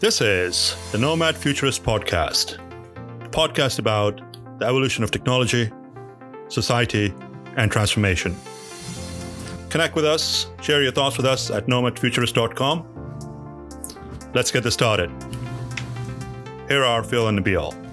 This is the Nomad Futurist Podcast, podcast about the evolution of technology, society, and transformation. Connect with us, share your thoughts with us at nomadfuturist.com. Let's get this started. Here are Phil and Nabil.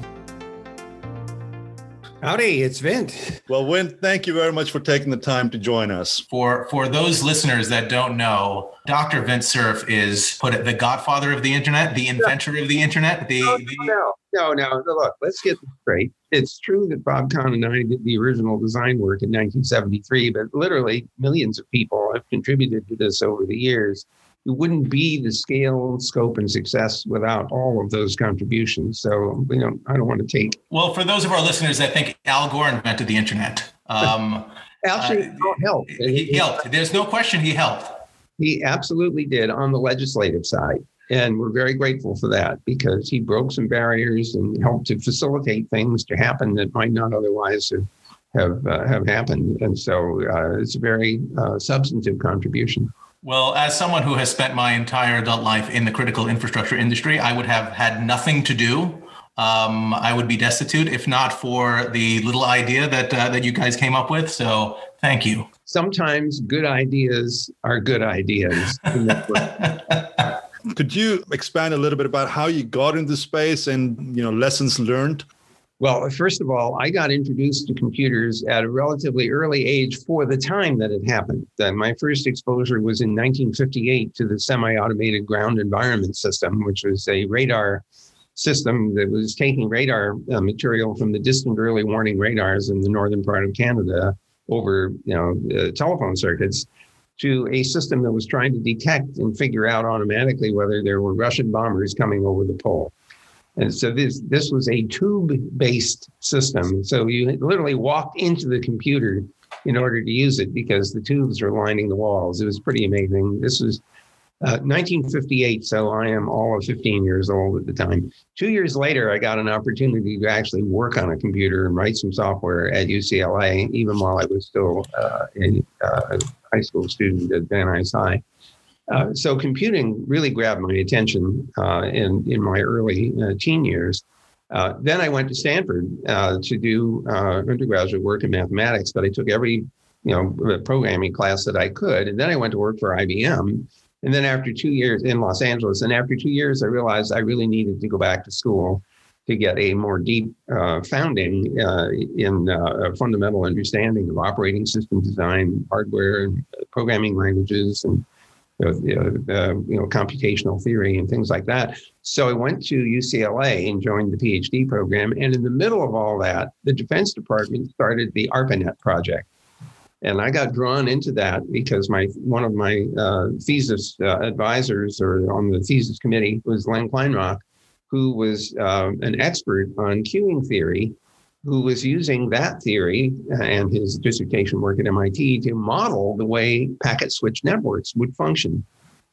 Howdy, it's Vint. Well, Win, thank you very much for taking the time to join us. For for those listeners that don't know, Dr. Vint Cerf is put it the godfather of the internet, the inventor of the internet. The, no, the no, no, no. Look, let's get this straight. It's true that Bob Kahn and I did the original design work in 1973, but literally millions of people have contributed to this over the years. It wouldn't be the scale, scope, and success without all of those contributions. So, you know, I don't want to take. well, for those of our listeners I think Al Gore invented the internet, um, Actually, Uh, no, help. he, he helped. There's no question he helped. He absolutely did on the legislative side. And we're very grateful for that because he broke some barriers and helped to facilitate things to happen that might not otherwise have have, uh, have happened. And so uh, it's a very uh, substantive contribution. Well, as someone who has spent my entire adult life in the critical infrastructure industry, I would have had nothing to do. Um, I would be destitute if not for the little idea that uh, that you guys came up with. So, thank you. Sometimes good ideas are good ideas. Could you expand a little bit about how you got into space and you know lessons learned? Well, first of all, I got introduced to computers at a relatively early age for the time that it happened. Uh, my first exposure was in 1958 to the semi automated ground environment system, which was a radar system that was taking radar uh, material from the distant early warning radars in the northern part of Canada over you know uh, telephone circuits to a system that was trying to detect and figure out automatically whether there were Russian bombers coming over the pole. And so this this was a tube-based system. So you literally walked into the computer in order to use it because the tubes were lining the walls. It was pretty amazing. This was uh, 1958, so I am all of 15 years old at the time. Two years later, I got an opportunity to actually work on a computer and write some software at UCLA, even while I was still uh, a uh, high school student at Van Nuys High. Uh, so computing really grabbed my attention uh, in in my early uh, teen years. Uh, then I went to Stanford uh, to do undergraduate work in mathematics, but I took every you know programming class that I could, and then I went to work for IBM. And then after two years in Los Angeles, and after two years, I realized I really needed to go back to school to get a more deep founding in a fundamental understanding of operating system design, hardware, programming languages, and you know, uh, you know, computational theory and things like that. So I went to UCLA and joined the PhD program. And in the middle of all that, the Defense Department started the ARPANET project. And I got drawn into that because my one of my uh, thesis uh, advisors or on the thesis committee was Len Kleinrock, who was um, an expert on queuing theory who was using that theory and his dissertation work at MIT to model the way packet switch networks would function.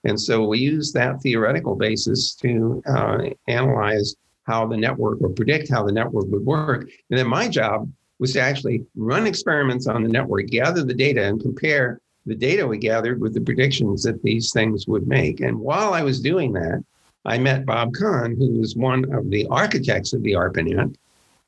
And so we used that theoretical basis to uh, analyze how the network or predict how the network would work. And then my job was to actually run experiments on the network, gather the data, and compare the data we gathered with the predictions that these things would make. And while I was doing that, I met Bob Kahn, who was one of the architects of the ARPANET.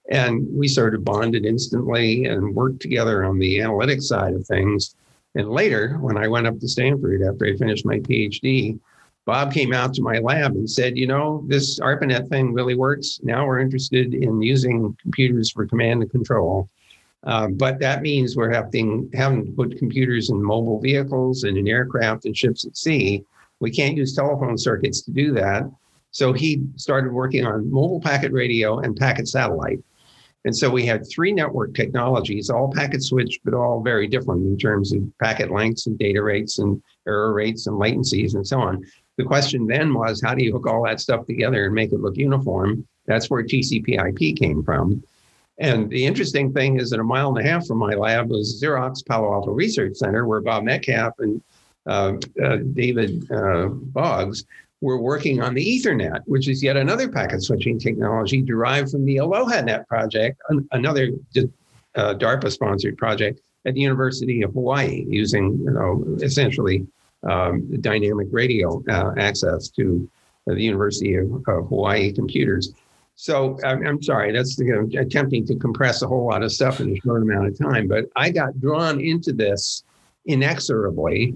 And we sort of bonded instantly and worked together on the analytics side of things. And later, when I went up to Stanford after I finished my PhD, Bob came out to my lab and said, you know, this ARPANET thing really works. Now we're interested in using computers for command and control. Uh, but that means we're having, having to put computers in mobile vehicles and in aircraft and ships at sea. We can't use telephone circuits to do that. So he started working on mobile packet radio and packet satellite. And so we had three network technologies, all packet switched, but all very different in terms of packet lengths and data rates and error rates and latencies and so on. The question then was, how do you hook all that stuff together and make it look uniform? That's where TCP/IP came from. And the interesting thing is that a mile and a half from my lab was Xerox Palo Alto Research Center, where Bob Metcalfe and uh, uh, David uh, Boggs were working on the Ethernet, which is yet another packet switching technology derived from the Aloha Net project, an- another uh, DARPA-sponsored project at the University of Hawaii, using you know essentially um, dynamic radio uh, access to the University of, of Hawaii Computers. So I'm, I'm sorry, that's you know, attempting to compress a whole lot of stuff in a short amount of time. But I got drawn into this inexorably.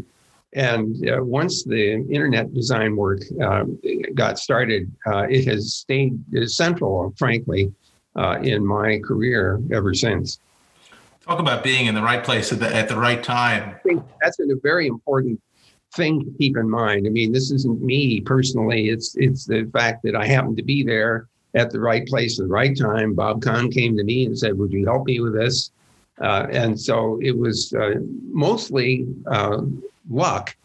And uh, once the internet design work uh, got started, uh, it has stayed central, frankly, uh, in my career ever since. Talk about being in the right place at the, at the right time. I think that's a very important thing to keep in mind. I mean, this isn't me personally. It's it's the fact that I happened to be there at the right place at the right time. Bob Kahn came to me and said, "Would you help me with this?" Uh, and so it was uh, mostly uh, luck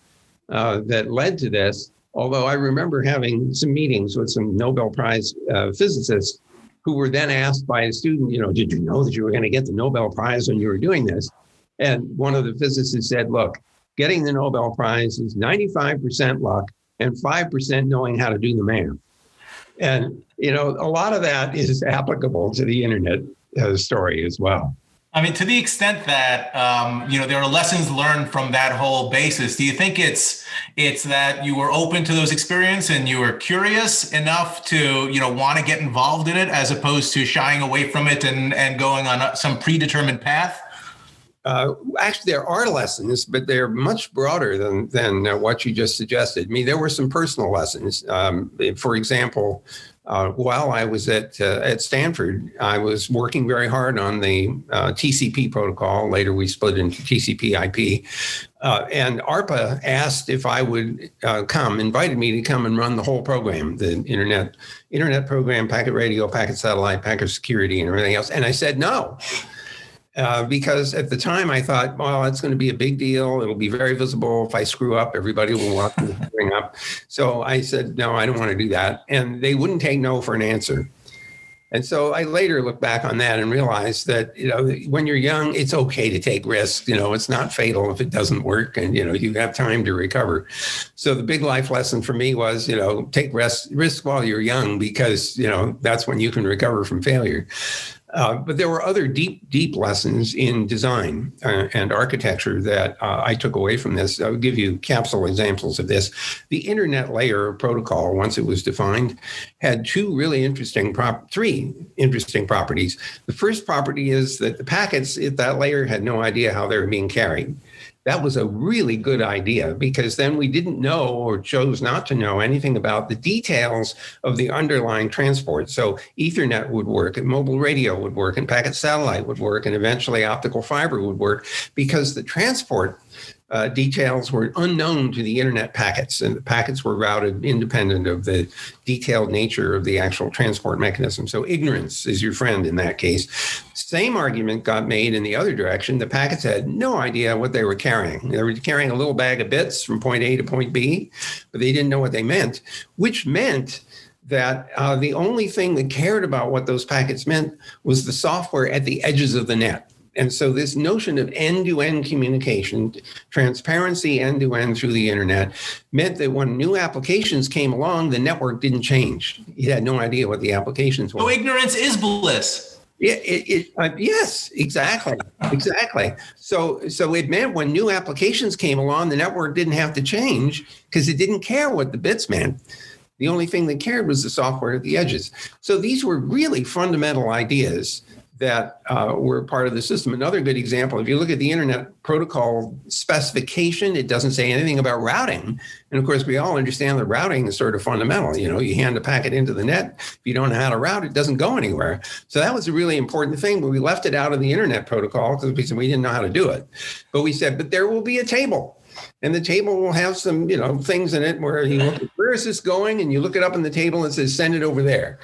uh, that led to this. Although I remember having some meetings with some Nobel Prize uh, physicists who were then asked by a student, you know, did you know that you were going to get the Nobel Prize when you were doing this? And one of the physicists said, look, getting the Nobel Prize is 95% luck and 5% knowing how to do the math. And, you know, a lot of that is applicable to the internet uh, story as well. I mean, to the extent that um, you know there are lessons learned from that whole basis, do you think it's it's that you were open to those experiences and you were curious enough to you know want to get involved in it, as opposed to shying away from it and and going on some predetermined path? Uh, actually, there are lessons, but they're much broader than than uh, what you just suggested. I mean, there were some personal lessons. Um, for example, uh, while I was at uh, at Stanford, I was working very hard on the uh, TCP protocol. Later, we split into TCP/IP, uh, and ARPA asked if I would uh, come, invited me to come and run the whole program, the internet internet program, packet radio, packet satellite, packet security, and everything else. And I said no. Uh, because at the time I thought, well, it's going to be a big deal. It'll be very visible. If I screw up, everybody will want to bring up. So I said, no, I don't want to do that. And they wouldn't take no for an answer. And so I later look back on that and realized that, you know, when you're young, it's okay to take risks. You know, it's not fatal if it doesn't work and, you know, you have time to recover. So the big life lesson for me was, you know, take risk, risk while you're young because, you know, that's when you can recover from failure. Uh, but there were other deep, deep lessons in design uh, and architecture that uh, I took away from this. I'll give you capsule examples of this. The internet layer protocol, once it was defined, had two really interesting prop, three interesting properties. The first property is that the packets at that layer had no idea how they were being carried that was a really good idea because then we didn't know or chose not to know anything about the details of the underlying transport. So Ethernet would work, and mobile radio would work, and packet satellite would work, and eventually optical fiber would work because the transport uh, details were unknown to the internet packets, and the packets were routed independent of the detailed nature of the actual transport mechanism. So ignorance is your friend in that case. Same argument got made in the other direction. The packets had no idea what they were carrying. They were carrying a little bag of bits from point A to point B, but they didn't know what they meant, which meant that uh, the only thing that cared about what those packets meant was the software at the edges of the net. And so, this notion of end to end communication, transparency end to end through the internet, meant that when new applications came along, the network didn't change. You had no idea what the applications were. So, ignorance is bliss. Yeah, it, it, uh, yes, exactly, exactly. So, so it meant when new applications came along, the network didn't have to change because it didn't care what the bits meant. The only thing that cared was the software at the edges. So these were really fundamental ideas that uh, were part of the system. Another good example, if you look at the internet protocol specification, it doesn't say anything about routing. And of course, we all understand that routing is sort of fundamental. You know, you hand a packet into the net, if you don't know how to route, it doesn't go anywhere. So that was a really important thing, but we left it out of the internet protocol because we said we didn't know how to do it. But we said, but there will be a table and the table will have some you know things in it where you look where is this going? And you look it up in the table and says send it over there.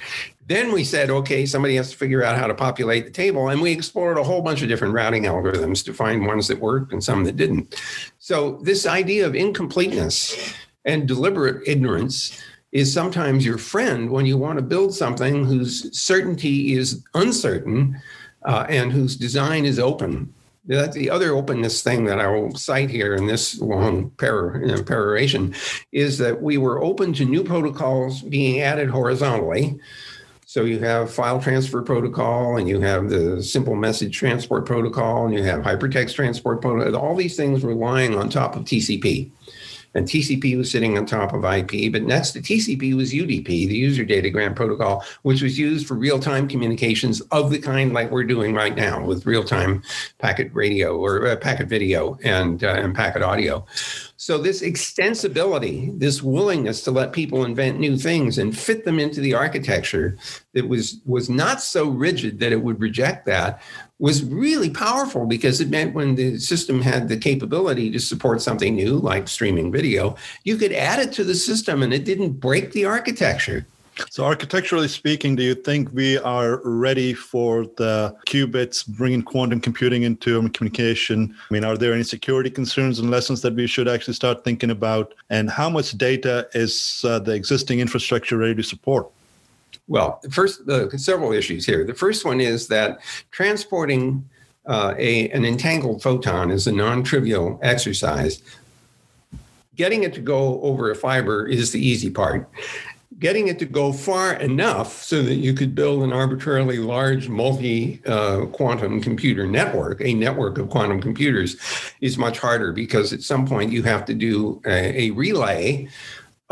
Then we said okay somebody has to figure out how to populate the table. And we explored a whole bunch of different routing algorithms to find ones that worked and some that didn't. So this idea of incompleteness and deliberate ignorance is sometimes your friend when you want to build something whose certainty is uncertain uh, and whose design is open the other openness thing that I will cite here in this long peroration is that we were open to new protocols being added horizontally. So you have file transfer protocol and you have the simple message transport protocol and you have hypertext transport protocol, all these things relying on top of TCP. And TCP was sitting on top of IP. But next to TCP was UDP, the User Datagram Protocol, which was used for real time communications of the kind like we're doing right now with real time packet radio or uh, packet video and, uh, and packet audio. So, this extensibility, this willingness to let people invent new things and fit them into the architecture that was, was not so rigid that it would reject that, was really powerful because it meant when the system had the capability to support something new, like streaming video, you could add it to the system and it didn't break the architecture. So, architecturally speaking, do you think we are ready for the qubits bringing quantum computing into communication? I mean, are there any security concerns and lessons that we should actually start thinking about? And how much data is uh, the existing infrastructure ready to support? Well, first, uh, several issues here. The first one is that transporting uh, a, an entangled photon is a non trivial exercise. Getting it to go over a fiber is the easy part getting it to go far enough so that you could build an arbitrarily large multi uh, quantum computer network, a network of quantum computers, is much harder because at some point you have to do a, a relay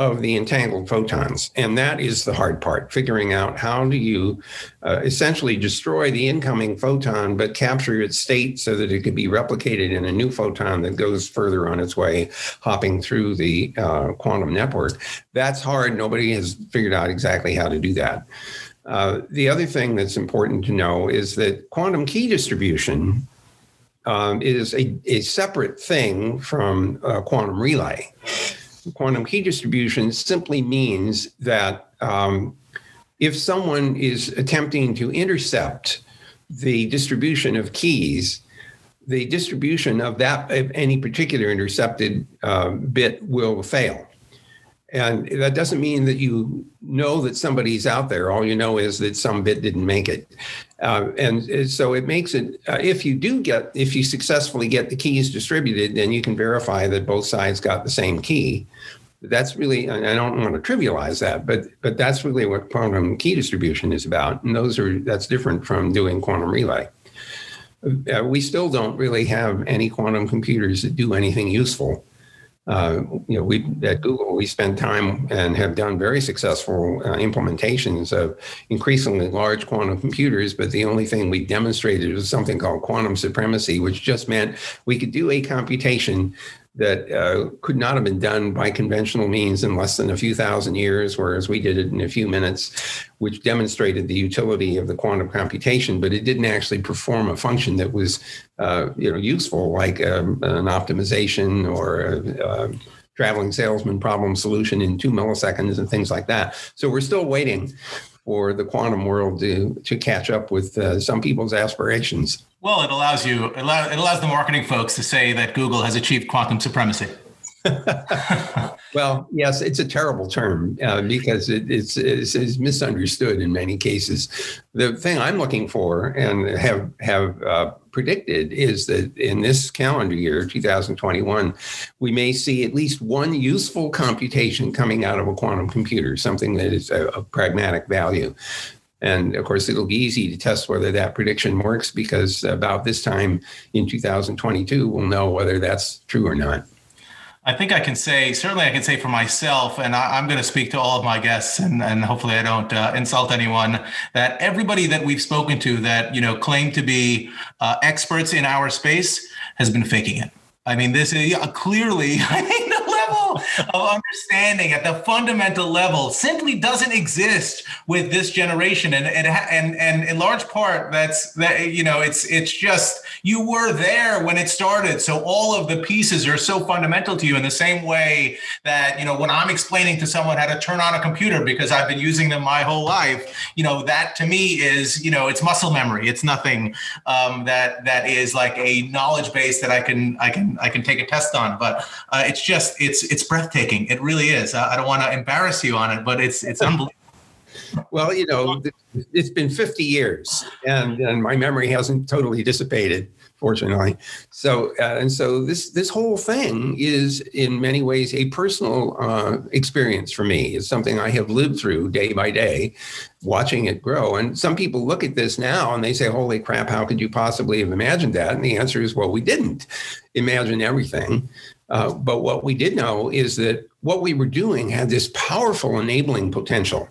of the entangled photons. And that is the hard part, figuring out how do you uh, essentially destroy the incoming photon, but capture its state so that it could be replicated in a new photon that goes further on its way, hopping through the uh, quantum network. That's hard. Nobody has figured out exactly how to do that. Uh, the other thing that's important to know is that quantum key distribution um, is a, a separate thing from quantum relay quantum key distribution simply means that um, if someone is attempting to intercept the distribution of keys, the distribution of that of any particular intercepted uh, bit will fail. And that doesn't mean that you know that somebody's out there. All you know is that some bit didn't make it. Uh, and so it makes it, uh, if you do get, if you successfully get the keys distributed, then you can verify that both sides got the same key. That's really, I don't want to trivialize that, but but that's really what quantum key distribution is about. And those are, that's different from doing quantum relay. Uh, we still don't really have any quantum computers that do anything useful uh, you know, we at Google we spend time and have done very successful uh, implementations of increasingly large quantum computers. But the only thing we demonstrated was something called quantum supremacy, which just meant we could do a computation that uh, could not have been done by conventional means in less than a few thousand years, whereas we did it in a few minutes, which demonstrated the utility of the quantum computation, but it didn't actually perform a function that was, uh, you know, useful, like um, an optimization or a, a traveling salesman problem solution in two milliseconds and things like that. So we're still waiting for the quantum world to to catch up with uh, some people's aspirations. Well, it allows you it, allow, it allows the marketing folks to say that Google has achieved quantum supremacy. well, yes, it's a terrible term uh, because it, it's, it's, it's, misunderstood in many cases. The thing I'm looking for and have have uh, predicted is that in this calendar year, 2021, we may see at least one useful computation coming out of a quantum computer, something that is of pragmatic value. And of course, it'll be easy to test whether that prediction works because about this time in 2022, we'll know whether that's true or not. I think I can say, certainly I can say for myself, and I, am going to speak to all of my guests, and, and hopefully I don't uh, insult anyone, that everybody that we've spoken to that, you know, claim to be uh, experts in our space has been faking it. I mean, this is yeah, clearly, I mean, of understanding at the fundamental level simply doesn't exist with this generation, and and and and in large part, that's that you know, it's it's just you were there when it started, so all of the pieces are so fundamental to you in the same way that you know when I'm explaining to someone how to turn on a computer because I've been using them my whole life, you know, that to me is you know, it's muscle memory. It's nothing um, that that is like a knowledge base that I can I can I can take a test on, but uh, it's just it's it's breathtaking. It really is. I don't want to embarrass you on it, but it's it's unbelievable. Well, you know, it's been 50 years, and, and my memory hasn't totally dissipated, fortunately. So, uh, and so this this whole thing is in many ways a personal uh, experience for me. It's something I have lived through day by day, watching it grow. And some people look at this now and they say, "Holy crap! How could you possibly have imagined that?" And the answer is, "Well, we didn't imagine everything." Uh, but what we did know is that what we were doing had this powerful enabling potential.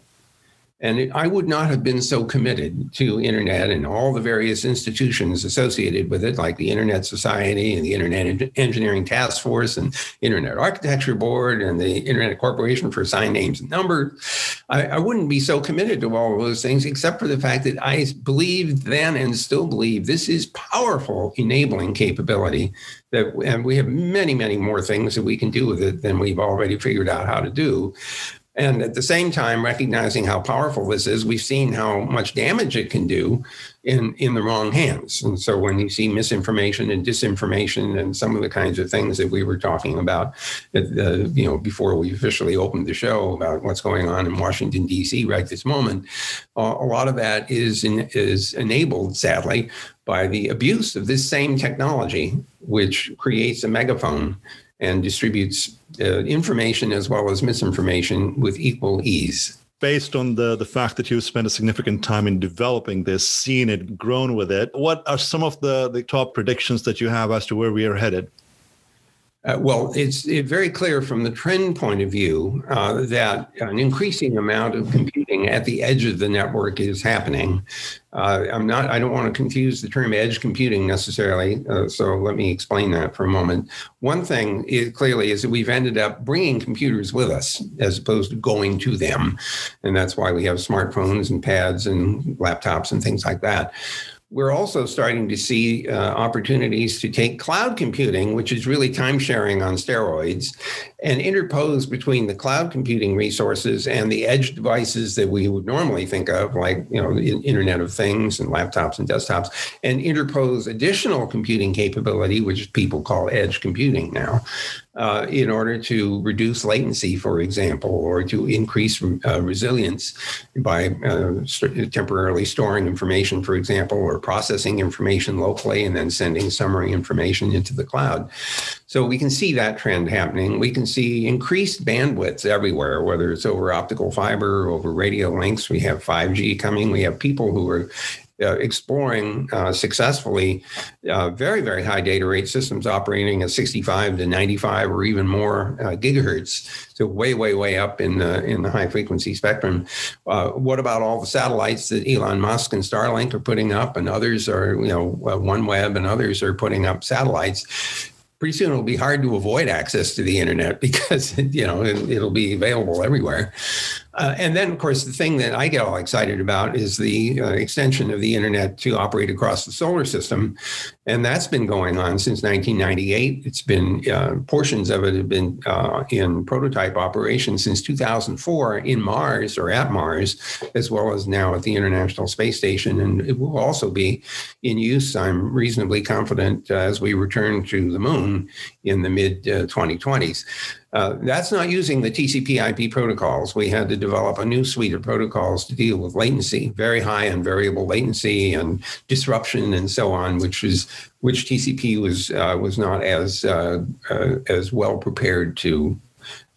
And it, I would not have been so committed to internet and all the various institutions associated with it, like the Internet Society and the Internet Engineering Task Force and Internet Architecture Board and the Internet Corporation for Assigned Names and Numbers. I, I wouldn't be so committed to all of those things, except for the fact that I believed then and still believe this is powerful enabling capability that and we have many many more things that we can do with it than we've already figured out how to do and at the same time, recognizing how powerful this is, we've seen how much damage it can do in, in the wrong hands. And so when you see misinformation and disinformation and some of the kinds of things that we were talking about, the, you know, before we officially opened the show about what's going on in Washington, D.C. right this moment, uh, a lot of that is, in, is enabled, sadly, by the abuse of this same technology, which creates a megaphone and distributes uh, information as well as misinformation with equal ease. Based on the, the fact that you've spent a significant time in developing this, seen it, grown with it, what are some of the, the top predictions that you have as to where we are headed? Uh, well, it's very clear from the trend point of view uh, that an increasing amount of computing at the edge of the network is happening. Uh, I'm not. I don't want to confuse the term edge computing necessarily. Uh, so let me explain that for a moment. One thing is, clearly is that we've ended up bringing computers with us as opposed to going to them, and that's why we have smartphones and pads and laptops and things like that we're also starting to see uh, opportunities to take cloud computing, which is really time sharing on steroids, and interpose between the cloud computing resources and the edge devices that we would normally think of, like you know, Internet of Things and laptops and desktops, and interpose additional computing capability, which people call edge computing now uh, in order to reduce latency, for example, or to increase uh, resilience by uh, st- temporarily storing information, for example, or processing information locally and then sending summary information into the cloud. So we can see that trend happening. We can see increased bandwidths everywhere, whether it's over optical fiber, over radio links. We have 5G coming. We have people who are uh, exploring uh, successfully uh, very, very high data rate systems operating at 65 to 95 or even more uh, gigahertz. So way, way, way up in the in the high frequency spectrum. Uh, what about all the satellites that Elon Musk and Starlink are putting up, and others are, you know, OneWeb and others are putting up satellites? pretty soon it'll be hard to avoid access to the internet because you know it, will be available everywhere uh, and then, of course, the thing that I get all excited about is the uh, extension of the internet to operate across the solar system. And that's been going on since 1998. It's been, uh, portions of it have been uh, in prototype operation since 2004 in Mars or at Mars, as well as now at the International Space Station. And it will also be in use, I'm reasonably confident, uh, as we return to the moon in the mid 2020s. Uh, that's not using the TCP IP protocols. We had to develop a new suite of protocols to deal with latency, very high and variable latency and disruption and so on, which is which TCP was uh, was not as uh, uh as well prepared to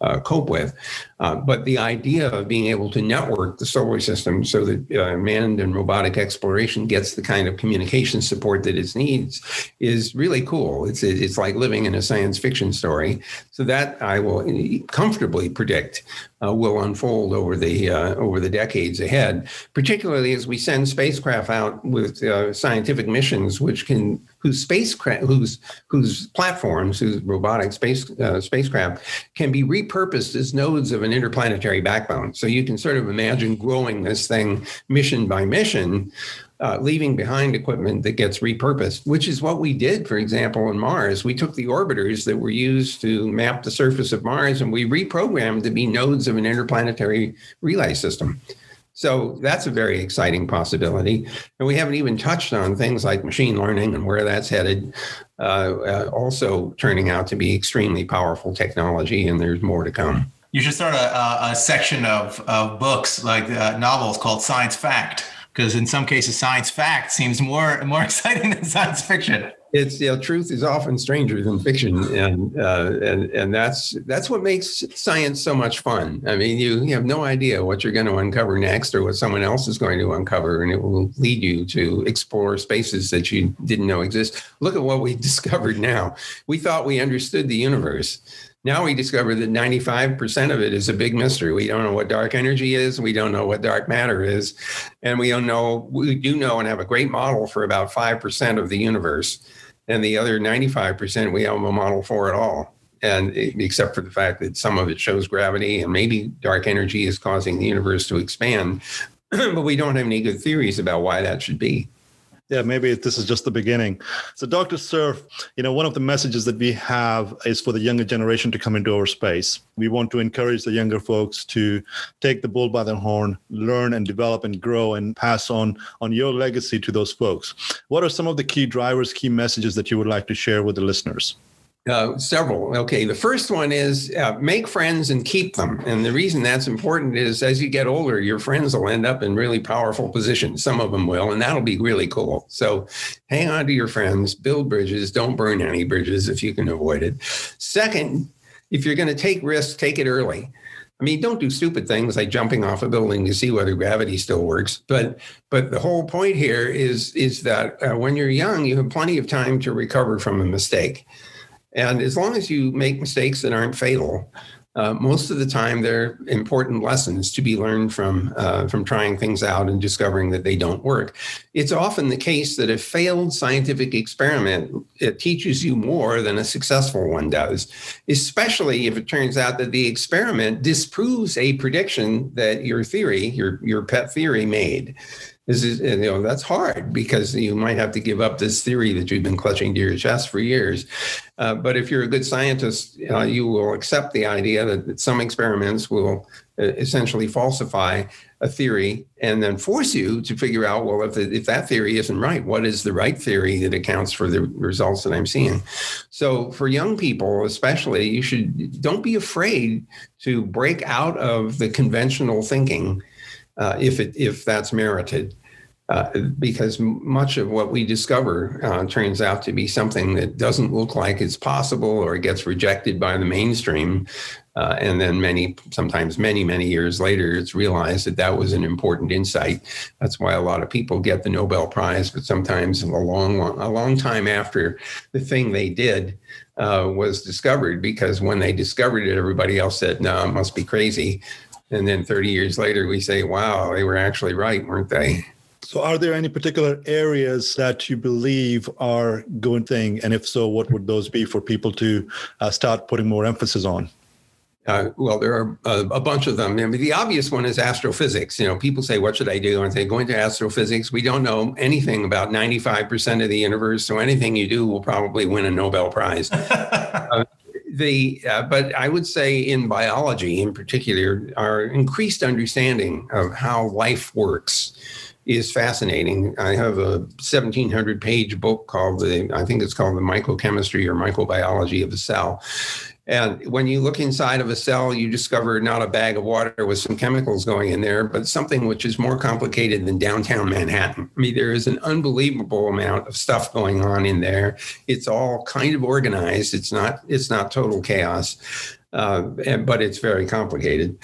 uh, cope with. Uh, but the idea of being able to network the solar system so that uh, manned and robotic exploration gets the kind of communication support that it needs is really cool. It's it's like living in a science fiction story. So that I will comfortably predict uh, will unfold over the uh, over the decades ahead, particularly as we send spacecraft out with uh, scientific missions, which can whose spacecraft whose whose platforms, whose robotic space spacecraft can be repurposed as nodes of an interplanetary backbone. So you can sort of imagine growing this thing mission by mission, uh, leaving behind equipment that gets repurposed, which is what we did, for example, in Mars. We took the orbiters that were used to map the surface of Mars and we reprogrammed to be nodes of an interplanetary relay system. So that's a very exciting possibility. And we haven't even touched on things like machine learning and where that's headed, uh, uh, also turning out to be extremely powerful technology, and there's more to come. You should start a, a section of, of books, like uh, novels called Science Fact, because in some cases, science fact seems more more exciting than science fiction. it's you know, truth is often stranger than fiction, and uh, and and that's that's what makes science so much fun. I mean, you, you have no idea what you're going to uncover next, or what someone else is going to uncover, and it will lead you to explore spaces that you didn't know exist. Look at what we discovered now. We thought we understood the universe. Now we discover that 95% of it is a big mystery. We don't know what dark energy is. We don't know what dark matter is. And we don't know, we do know and have a great model for about 5% of the universe and the other 95% we have a model for at all and except for the fact that some of it shows gravity and maybe dark energy is causing the universe to expand but we don't have any good theories about why that should be yeah, maybe this is just the beginning. So, Dr. Cerf, you know, one of the messages that we have is for the younger generation to come into our space. We want to encourage the younger folks to take the bull by the horn, learn and develop and grow and pass on on your legacy to those folks. What are some of the key drivers, key messages that you would like to share with the listeners? Uh, several. Okay. The first one is uh, make friends and keep them. And the reason that's important is as you get older, your friends will end up in really powerful positions. Some of them will, and that'll be really cool. So hang on to your friends, build bridges, don't burn any bridges if you can avoid it. Second, if you're going to take risks, take it early. I mean, don't do stupid things like jumping off a building to see whether gravity still works. But but the whole point here is is that uh, when you're young, you have plenty of time to recover from a mistake. And as long as you make mistakes that aren't fatal, uh, most of the time they're important lessons to be learned from uh, from trying things out and discovering that they don't work. It's often the case that a failed scientific experiment it teaches you more than a successful one does, especially if it turns out that the experiment disproves a prediction that your theory, your your pet theory, made. This is, you know, that's hard because you might have to give up this theory that you've been clutching to your chest for years. Uh, but if you're a good scientist, uh, you will accept the idea that, that some experiments will uh, essentially falsify a theory and then force you to figure out, well, if, if that theory isn't right, what is the right theory that accounts for the results that I'm seeing? So for young people, especially, you should don't be afraid to break out of the conventional thinking uh, if it if that's merited. Uh, because much of what we discover uh, turns out to be something that doesn't look like it's possible or gets rejected by the mainstream. Uh, and then many, sometimes many, many years later, it's realized that that was an important insight. That's why a lot of people get the Nobel Prize, but sometimes a long, long a long time after the thing they did uh, was discovered, because when they discovered it, everybody else said, "No, it must be crazy." And then 30 years later, we say, wow, they were actually right, weren't they? So, are there any particular areas that you believe are good thing? And if so, what would those be for people to uh, start putting more emphasis on? Uh, well, there are a, a, bunch of them. I mean, the obvious one is astrophysics. You know, people say, "What should I do?" And I say, "Go into astrophysics." We don't know anything about ninety-five percent of the universe, so anything you do will probably win a Nobel Prize. uh, the uh, but I would say in biology, in particular, our increased understanding of how life works is fascinating. I have a 1700 page book called the I think it's called the microchemistry or Microbiology of the Cell, and when you look inside of a cell, you discover not a bag of water with some chemicals going in there, but something which is more complicated than downtown Manhattan. I mean, there is an unbelievable amount of stuff going on in there. It's all kind of organized. It's not. It's not total chaos, uh, but it's very complicated.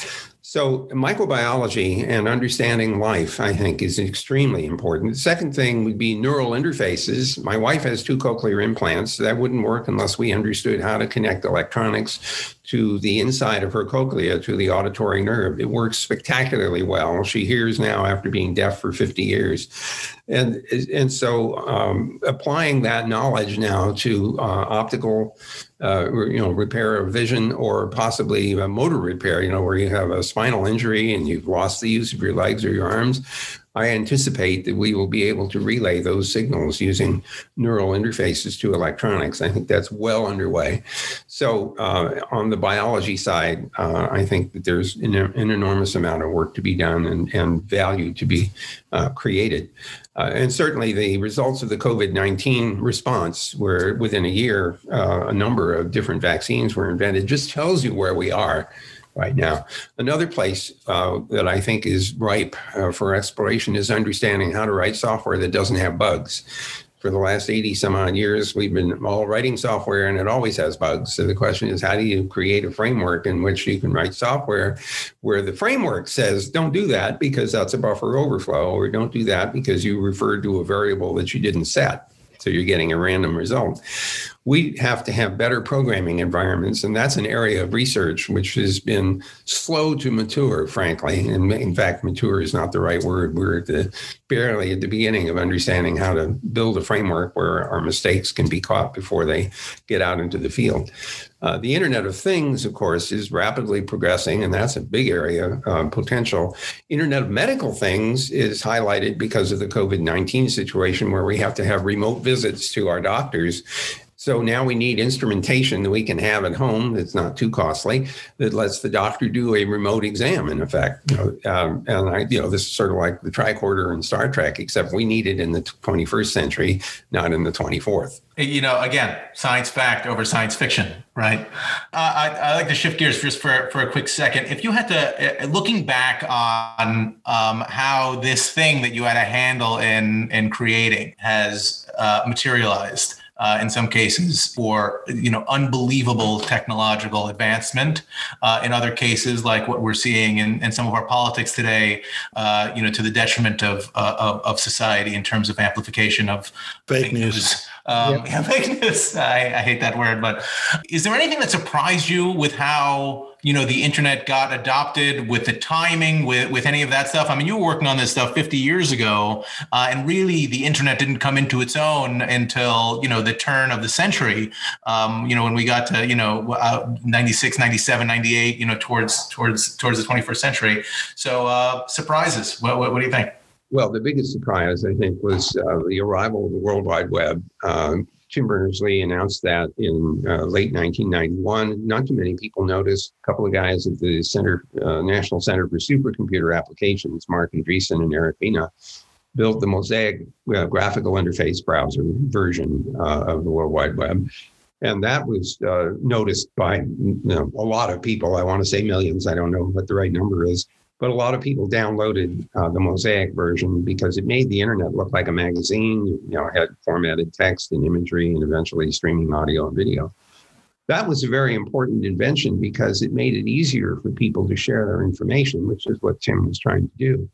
So, microbiology and understanding life, I think, is extremely important. The second thing would be neural interfaces. My wife has two cochlear implants. That wouldn't work unless we understood how to connect electronics to the inside of her cochlea to the auditory nerve. It works spectacularly well. She hears now after being deaf for 50 years. And, and so um, applying that knowledge now to uh, optical uh, you know, repair of vision or possibly motor repair, you know, where you have a spinal injury and you've lost the use of your legs or your arms. I anticipate that we will be able to relay those signals using neural interfaces to electronics. I think that's well underway. So, uh, on the biology side, uh, I think that there's an, an, enormous amount of work to be done and, and value to be uh, created. Uh, and certainly the results of the COVID 19 response, where within a year, uh, a number of different vaccines were invented, just tells you where we are right now. Another place uh, that I think is ripe uh, for exploration is understanding how to write software that doesn't have bugs. for the last 80 some odd years, we've been all writing software and it always has bugs. So the question is, how do you create a framework in which you can write software where the framework says, don't do that because that's a buffer overflow, or don't do that because you referred to a variable that you didn't set. So you're getting a random result we have to have better programming environments. And that's an area of research which has been slow to mature, frankly. And in fact, mature is not the right word. We're at the, barely at the beginning of understanding how to build a framework where our mistakes can be caught before they get out into the field. Uh, the Internet of Things, of course, is rapidly progressing, and that's a big area uh, potential. Internet of Medical Things is highlighted because of the COVID 19 situation where we have to have remote visits to our doctors. So now we need instrumentation that we can have at home that's not too costly that lets the doctor do a remote exam. In effect, you know, um, and I, you know, this is sort of like the tricorder in Star Trek, except we need it in the 21st century, not in the 24th. You know, again, science fact over science fiction, right? Uh, I, I, like to shift gears just for for a quick second. If you had to, uh, looking back on um, how this thing that you had a handle in in creating has uh, materialized uh, in some cases for you know unbelievable technological advancement. Uh, in other cases, like what we're seeing in, in some of our politics today, uh, you know, to the detriment of, uh, of, of society in terms of amplification of fake, fake news. news. Um, yep. Yeah. I, I hate that word, but is there anything that surprised you with how you know the internet got adopted with the timing with with any of that stuff i mean you were working on this stuff 50 years ago uh, and really the internet didn't come into its own until you know the turn of the century um, you know when we got to you know uh, 96 97 98 you know towards towards towards the 21st century so uh, surprises what, what, what do you think well, the biggest surprise, I think, was uh, the arrival of the World Wide Web. Um, Tim Berners-Lee announced that in uh, late 1991. Not too many people noticed. A couple of guys at the Center, uh, National Center for Supercomputer Applications, Marc Andreessen and Eric Bina, built the Mosaic uh, graphical interface browser version uh, of the World Wide Web. And that was uh, noticed by you know, a lot of people. I want to say millions. I don't know what the right number is but a lot of people downloaded uh, the Mosaic version because it made the internet look like a magazine. You know, had formatted text and imagery, and eventually streaming audio and video. That was a very important invention because it made it easier for people to share their information, which is what Tim was trying to do.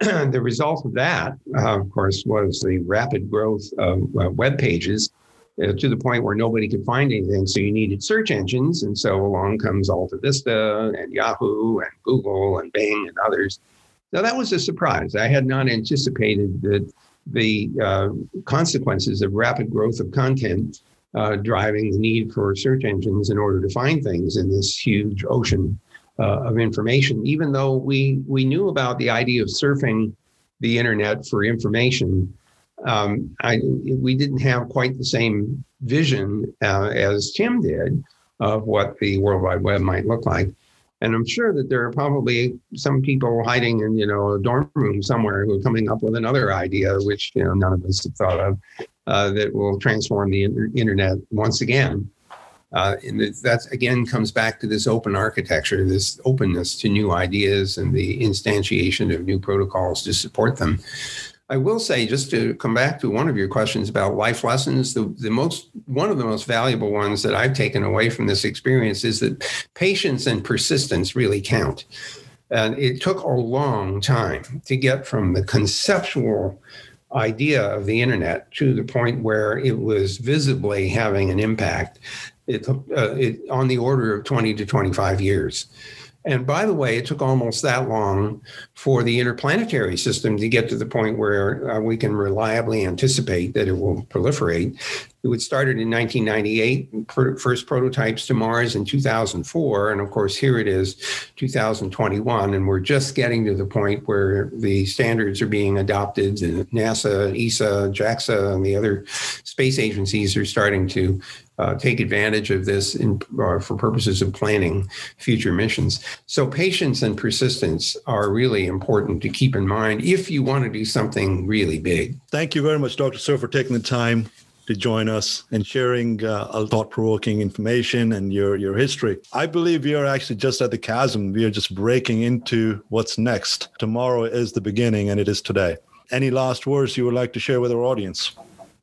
the result of that, uh, of course, was the rapid growth of uh, web pages to the point where nobody could find anything. So you needed search engines. And so along comes Alta Vista and Yahoo and Google and Bing and others. Now that was a surprise. I had not anticipated that the uh, consequences of rapid growth of content uh, driving the need for search engines in order to find things in this huge ocean uh, of information. Even though we we knew about the idea of surfing the internet for information, um, I, we didn't have quite the same vision uh, as Tim did of what the World Wide Web might look like. And I'm sure that there are probably some people hiding in, you know, a dorm room somewhere who are coming up with another idea, which you know none of us have thought of, uh, that will transform the inter- internet once again. Uh, and that again comes back to this open architecture, this openness to new ideas, and the instantiation of new protocols to support them. I will say, just to come back to one of your questions about life lessons, the, the most one of the most valuable ones that I've taken away from this experience is that patience and persistence really count. And it took a long time to get from the conceptual idea of the internet to the point where it was visibly having an impact. It, uh, it on the order of 20 to 25 years. And by the way, it took almost that long for the interplanetary system to get to the point where uh, we can reliably anticipate that it will proliferate. It started in 1998, first prototypes to Mars in 2004. And of course, here it is, 2021. And we're just getting to the point where the standards are being adopted. NASA, ESA, JAXA, and the other space agencies are starting to uh, take advantage of this in, uh, for purposes of planning future missions. So, patience and persistence are really important to keep in mind if you want to do something really big. Thank you very much, Dr. Cerf, for taking the time to join us and sharing uh, thought-provoking information and your your history. I believe we are actually just at the chasm. We are just breaking into what's next. Tomorrow is the beginning, and it is today. Any last words you would like to share with our audience?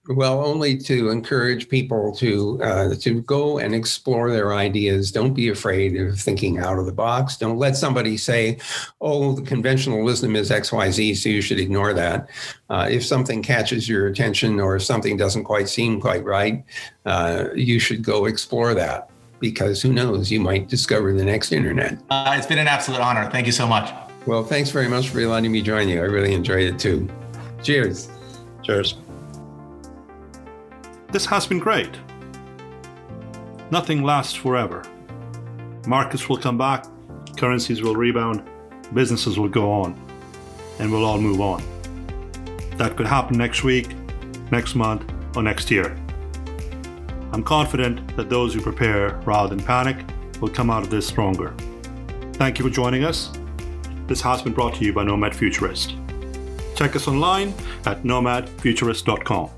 Well, only to encourage people to uh, to go and explore their ideas. Don't be afraid of thinking out of the box. Don't let somebody say, "Oh, the conventional wisdom is X, Y, Z," so you should ignore that. Uh, if something catches your attention or if something doesn't quite seem quite right, uh, you should go explore that because who knows, you might discover the next internet. Uh, it's been an absolute honor. Thank you so much. Well, thanks very much for letting me join you. I really enjoyed it too. Cheers. Cheers. This has been great. Nothing lasts forever. Markets will come back, currencies will rebound, businesses will go on, and we'll all move on. That could happen next week, next month, or next year. I'm confident that those who prepare rather than panic will come out of this stronger. Thank you for joining us. This has been brought to you by Nomad Futurist. Check us online at nomadfuturist.com.